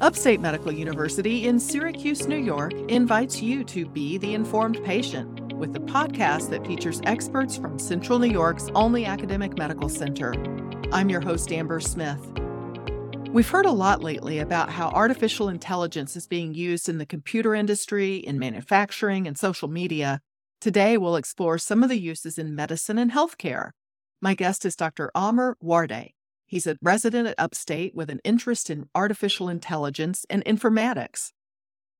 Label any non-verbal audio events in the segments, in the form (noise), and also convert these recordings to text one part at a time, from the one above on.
Upstate Medical University in Syracuse, New York invites you to be the informed patient with a podcast that features experts from Central New York's only academic medical center. I'm your host, Amber Smith. We've heard a lot lately about how artificial intelligence is being used in the computer industry, in manufacturing, and social media. Today, we'll explore some of the uses in medicine and healthcare. My guest is Dr. Amr Wardeh. He's a resident at Upstate with an interest in artificial intelligence and informatics.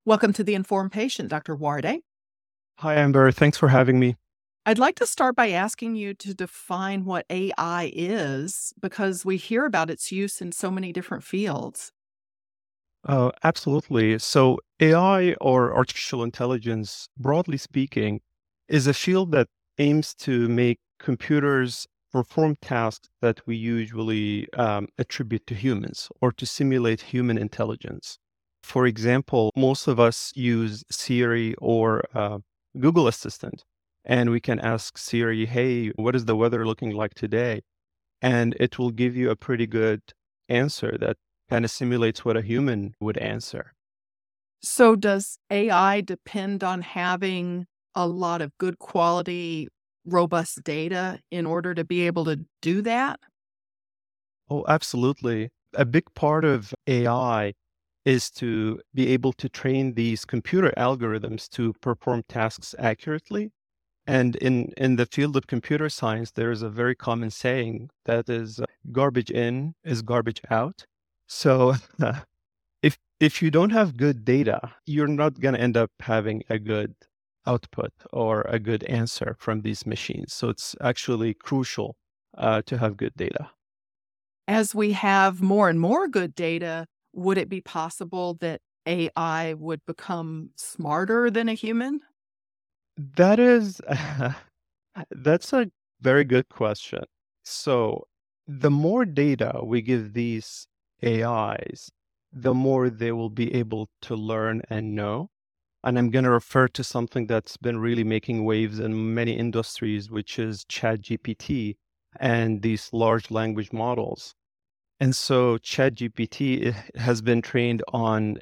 Welcome to the Informed Patient, Dr. Wardeh. Hi, Amber. Thanks for having me. I'd like to start by asking you to define what AI is because we hear about its use in so many different fields. Uh, absolutely. So, AI or artificial intelligence, broadly speaking, is a field that aims to make computers perform tasks that we usually um, attribute to humans or to simulate human intelligence. For example, most of us use Siri or uh, Google Assistant and we can ask Siri, hey, what is the weather looking like today? And it will give you a pretty good answer that kind of simulates what a human would answer. So, does AI depend on having a lot of good quality, robust data in order to be able to do that? Oh, absolutely. A big part of AI is to be able to train these computer algorithms to perform tasks accurately and in, in the field of computer science, there is a very common saying that is uh, garbage in is garbage out. So (laughs) if if you don't have good data, you're not going to end up having a good output or a good answer from these machines. So it's actually crucial uh, to have good data. As we have more and more good data, would it be possible that AI would become smarter than a human? That is, (laughs) that's a very good question. So, the more data we give these AIs, the more they will be able to learn and know. And I'm going to refer to something that's been really making waves in many industries, which is ChatGPT and these large language models. And so, ChatGPT eh, has been trained on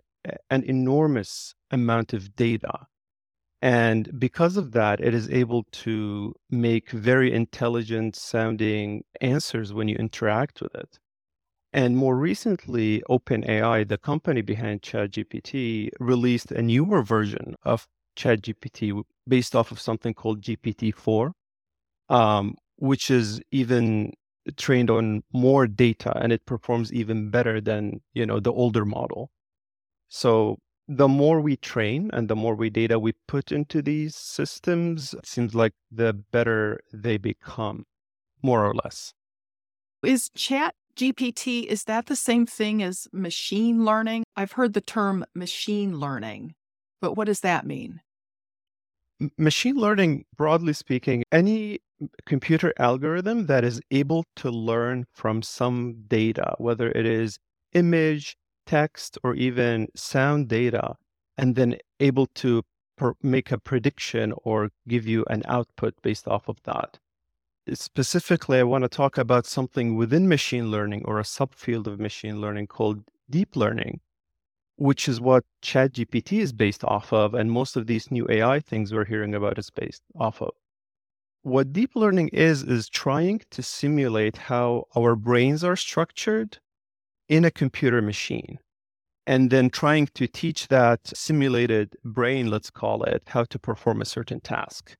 an enormous amount of data. And because of that, it is able to make very intelligent sounding answers when you interact with it. And more recently, OpenAI, the company behind ChatGPT, released a newer version of ChatGPT based off of something called GPT-4, um, which is even trained on more data and it performs even better than you know the older model. So the more we train and the more we data we put into these systems, it seems like the better they become, more or less. Is chat GPT, is that the same thing as machine learning? I've heard the term machine learning, but what does that mean? Machine learning, broadly speaking, any computer algorithm that is able to learn from some data, whether it is image, text or even sound data and then able to per- make a prediction or give you an output based off of that. Specifically, I want to talk about something within machine learning or a subfield of machine learning called deep learning, which is what ChatGPT is based off of, and most of these new AI things we're hearing about is based off of. What deep learning is, is trying to simulate how our brains are structured in a computer machine and then trying to teach that simulated brain, let's call it, how to perform a certain task.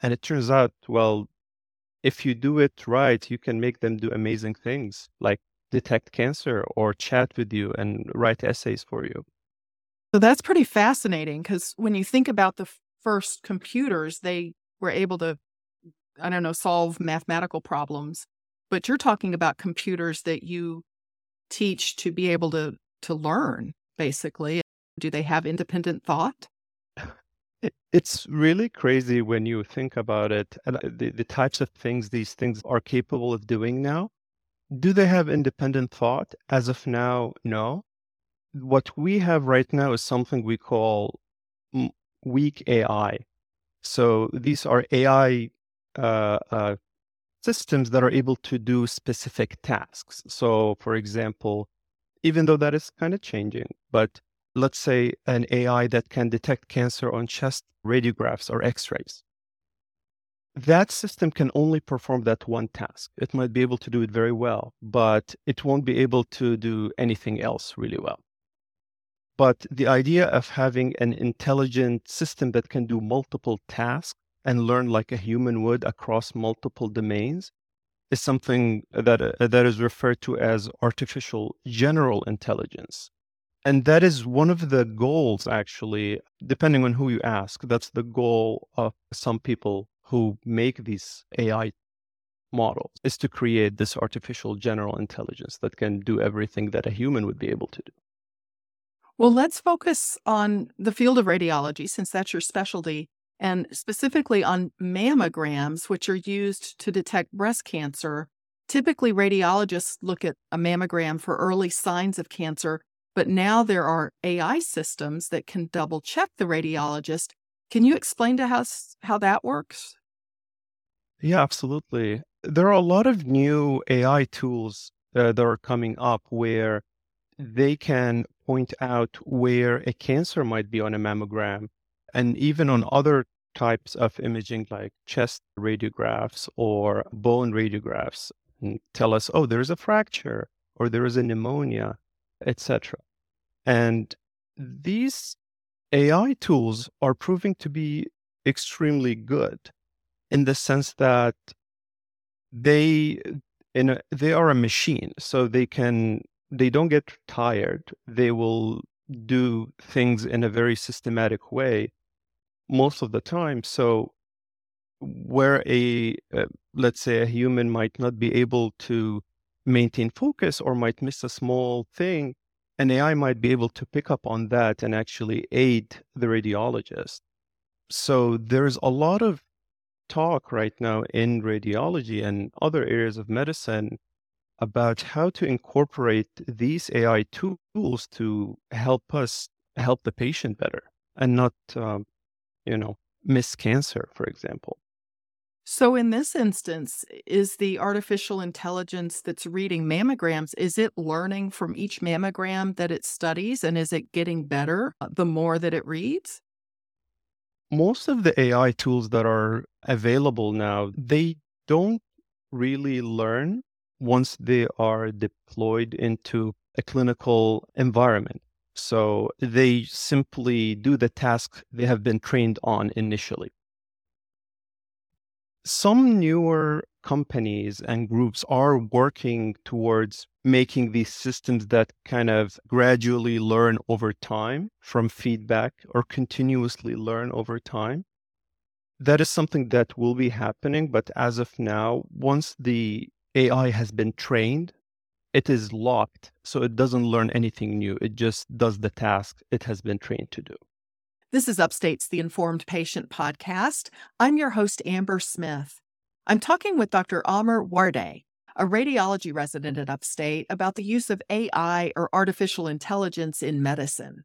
And it turns out, well, if you do it right, you can make them do amazing things like detect cancer or chat with you and write essays for you. So that's pretty fascinating because when you think about the first computers, they were able to, I don't know, solve mathematical problems. But you're talking about computers that you teach to be able to to learn basically do they have independent thought it's really crazy when you think about it and uh, the, the types of things these things are capable of doing now do they have independent thought as of now no what we have right now is something we call weak ai so these are ai uh, uh, systems that are able to do specific tasks. So, for example, even though that is kind of changing. But let's say an AI that can detect cancer on chest radiographs or x rays. That system can only perform that one task. It might be able to do it very well, but it won't be able to do anything else really well. But the idea of having an intelligent system that can do multiple tasks and learn like a human would across multiple domains is something that uh, that is referred to as artificial general intelligence. And that is one of the goals actually, depending on who you ask, that's the goal of some people who make these AI models is to create this artificial general intelligence that can do everything that a human would be able to do. Well, let's focus on the field of radiology since that's your specialty, and specifically on mammograms, which are used to detect breast cancer. Typically, radiologists look at a mammogram for early signs of cancer, but now there are AI systems that can double check the radiologist. Can you explain to us how that works? Yeah, absolutely. There are a lot of new AI tools uh, that are coming up where they can point out where a cancer might be on a mammogram and even on other types of imaging like chest radiographs or bone radiographs and tell us oh there's a fracture or there is a pneumonia etc and these ai tools are proving to be extremely good in the sense that they in a, they are a machine so they can they don't get tired. They will do things in a very systematic way most of the time. So where a uh, let's say a human might not be able to maintain focus or might miss a small thing, an AI might be able to pick up on that and actually aid the radiologist. So there's a lot of talk right now in radiology and other areas of medicine about how to incorporate these AI tools to help us help the patient better and not, um, you know, miss cancer, for example. So in this instance, is the artificial intelligence that's reading mammograms, is it learning from each mammogram that it studies and is it getting better uh, the more that it reads? Most of the AI tools that are available now, they don't really learn once they are deployed into a clinical environment. So they simply do the task they have been trained on initially. Some newer companies and groups are working towards making these systems that kind of gradually learn over time from feedback or continuously learn over time. That is something that will be happening. But as of now, once the AI has been trained, it is locked. So it doesn't learn anything new. It just does the task it has been trained to do. This is Upstate's The Informed Patient podcast. I'm your host, Amber Smith. I'm talking with Dr. Amr Wardeh, a radiology resident at Upstate, about the use of AI or artificial intelligence in medicine.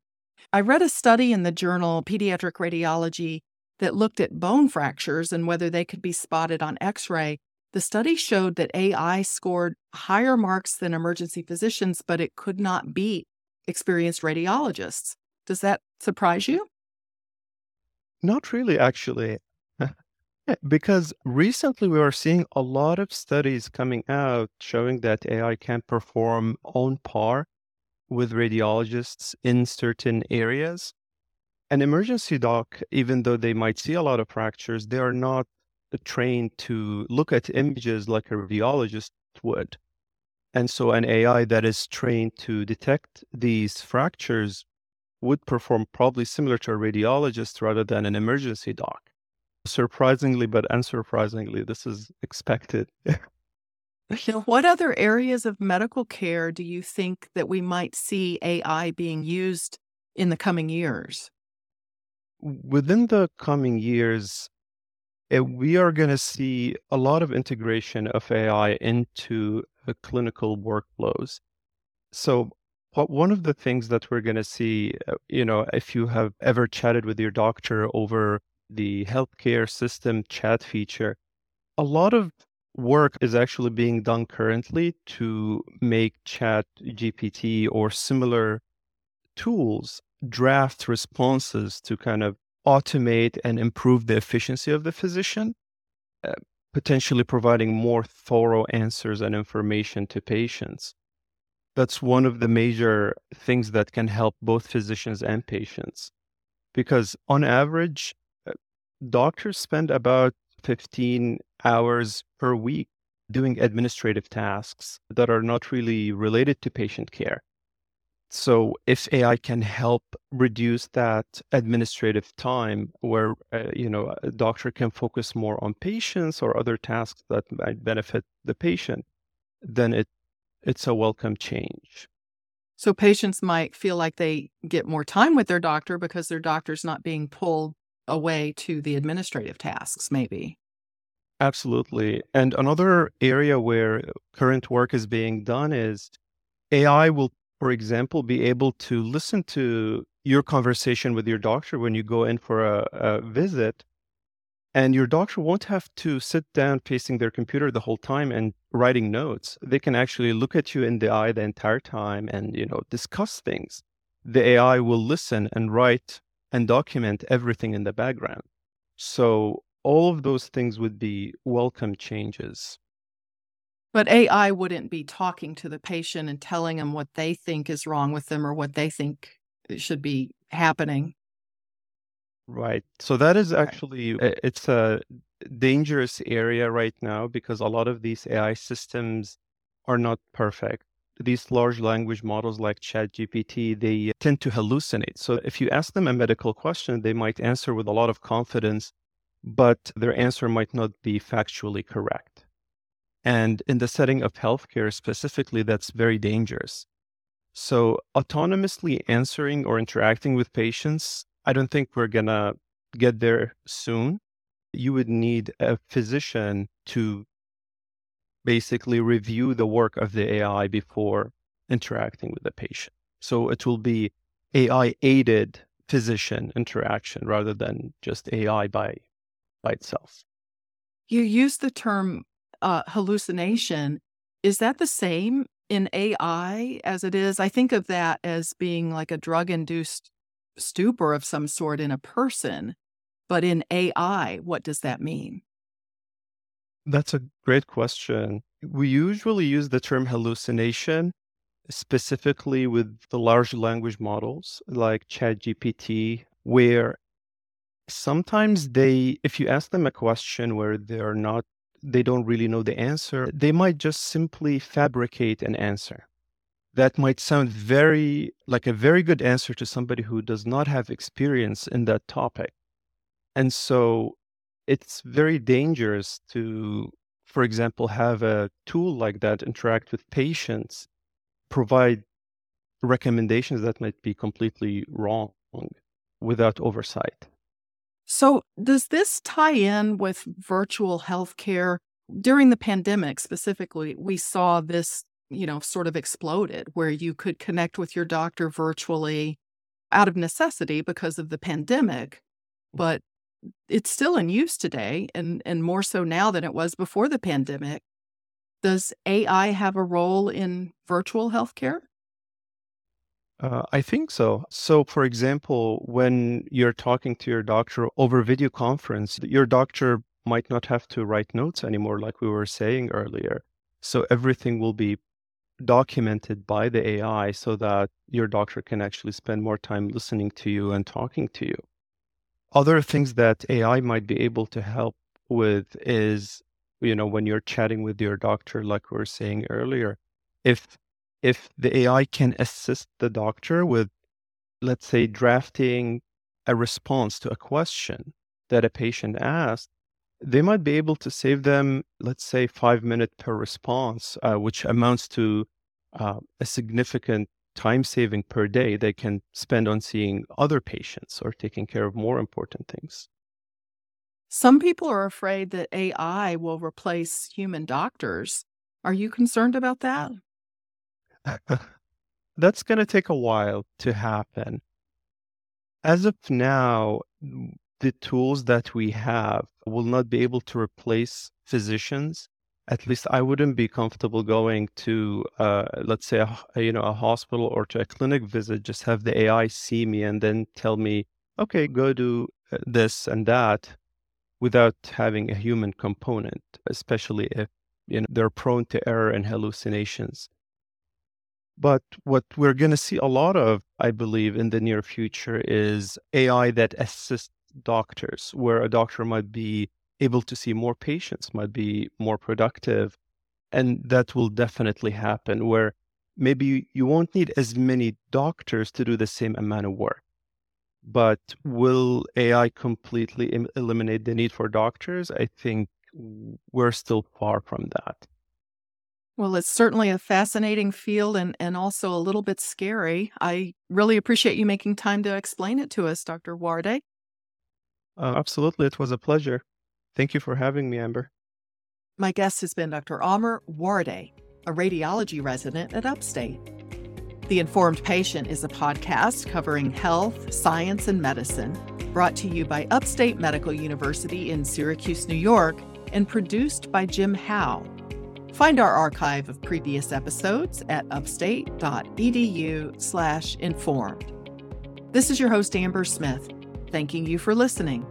I read a study in the journal Pediatric Radiology that looked at bone fractures and whether they could be spotted on x ray the study showed that AI scored higher marks than emergency physicians, but it could not beat experienced radiologists. Does that surprise you? Not really, actually. (laughs) because recently we are seeing a lot of studies coming out showing that AI can perform on par with radiologists in certain areas. An emergency doc, even though they might see a lot of fractures, they are not trained to look at images like a radiologist would. And so an AI that is trained to detect these fractures would perform probably similar to a radiologist rather than an emergency doc. Surprisingly, but unsurprisingly, this is expected. (laughs) what other areas of medical care do you think that we might see AI being used in the coming years? Within the coming years, uh, we are going to see a lot of integration of AI into the clinical workflows. So, what, one of the things that we're going to see, uh, you know, if you have ever chatted with your doctor over the healthcare system chat feature, a lot of work is actually being done currently to make Chat GPT or similar tools draft responses to kind of automate and improve the efficiency of the physician, uh, potentially providing more thorough answers and information to patients. That's one of the major things that can help both physicians and patients. Because on average, uh, doctors spend about 15 hours per week doing administrative tasks that are not really related to patient care. So if AI can help reduce that administrative time where uh, you know a doctor can focus more on patients or other tasks that might benefit the patient, then it it's a welcome change. So patients might feel like they get more time with their doctor because their doctor's not being pulled away to the administrative tasks maybe. Absolutely. And another area where current work is being done is AI will, for example, be able to listen to your conversation with your doctor when you go in for a, a visit. And your doctor won't have to sit down facing their computer the whole time and writing notes. They can actually look at you in the eye the entire time and, you know, discuss things. The AI will listen and write and document everything in the background. So all of those things would be welcome changes. But AI wouldn't be talking to the patient and telling them what they think is wrong with them or what they think uh, should be happening. Right. So that is actually eh, it's a dangerous area right now because a lot of these AI systems are not perfect. These large language models like ChatGPT, they tend to hallucinate. So if you ask them a medical question, they might answer with a lot of confidence but their answer might not be factually correct. And in the setting of healthcare specifically, that's very dangerous. So, autonomously answering or interacting with patients, I don't think we're going to get there soon. You would need a physician to basically review the work of the AI before interacting with the patient. So, it will be AI aided physician interaction rather than just AI by by itself. You use the term uh, hallucination. Is that the same in AI as it is? I think of that as being like a drug induced stupor of some sort in a person. But in AI, what does that mean? That's a great question. We usually use the term hallucination specifically with the large language models like ChatGPT, where sometimes they if you ask them a question where they're not they don't really know the answer they might just simply fabricate an answer that might sound very like a very good answer to somebody who does not have experience in that topic and so it's very dangerous to for example have a tool like that interact with patients provide recommendations that might be completely wrong without oversight so, does this tie in with virtual healthcare? During the pandemic specifically, we saw this, you know, sort of exploded where you could connect with your doctor virtually out of necessity because of the pandemic, but it's still in use today and and more so now than it was before the pandemic. Does AI have a role in virtual healthcare? Uh, I think so. So, for example, when you're talking to your doctor over video conference, your doctor might not have to write notes anymore, like we were saying earlier. So, everything will be documented by the AI so that your doctor can actually spend more time listening to you and talking to you. Other things that AI might be able to help with is, you know, when you're chatting with your doctor, like we were saying earlier, if if the AI can assist the doctor with, let's say, drafting a response to a question that a patient asked, they might be able to save them, let's say, five minutes per response, uh, which amounts to uh, a significant time saving per day they can spend on seeing other patients or taking care of more important things. Some people are afraid that AI will replace human doctors. Are you concerned about that? (laughs) That's going to take a while to happen. As of now, the tools that we have will not be able to replace physicians at least I wouldn't be comfortable going to, uh, let's say, a, you know, a hospital or to a clinic visit. Just have the AI see me and then tell me, okay, go do uh, this and that, without having a human component, especially if you know they're prone to error and hallucinations. But what we're going to see a lot of, I believe, in the near future is AI that assists doctors, where a doctor might be able to see more patients, might be more productive. And that will definitely happen where maybe you won't need as many doctors to do the same amount of work. But will AI completely eliminate the need for doctors? I think we're still far from that. Well, it's certainly a fascinating field and, and also a little bit scary. I really appreciate you making time to explain it to us, Dr. Wardeh. Uh, absolutely. It was a pleasure. Thank you for having me, Amber. My guest has been Dr. Amr Wardeh, a radiology resident at Upstate. The Informed Patient is a podcast covering health, science, and medicine, brought to you by Upstate Medical University in Syracuse, New York, and produced by Jim Howe. Find our archive of previous episodes at upstate.edu/informed. This is your host Amber Smith, thanking you for listening.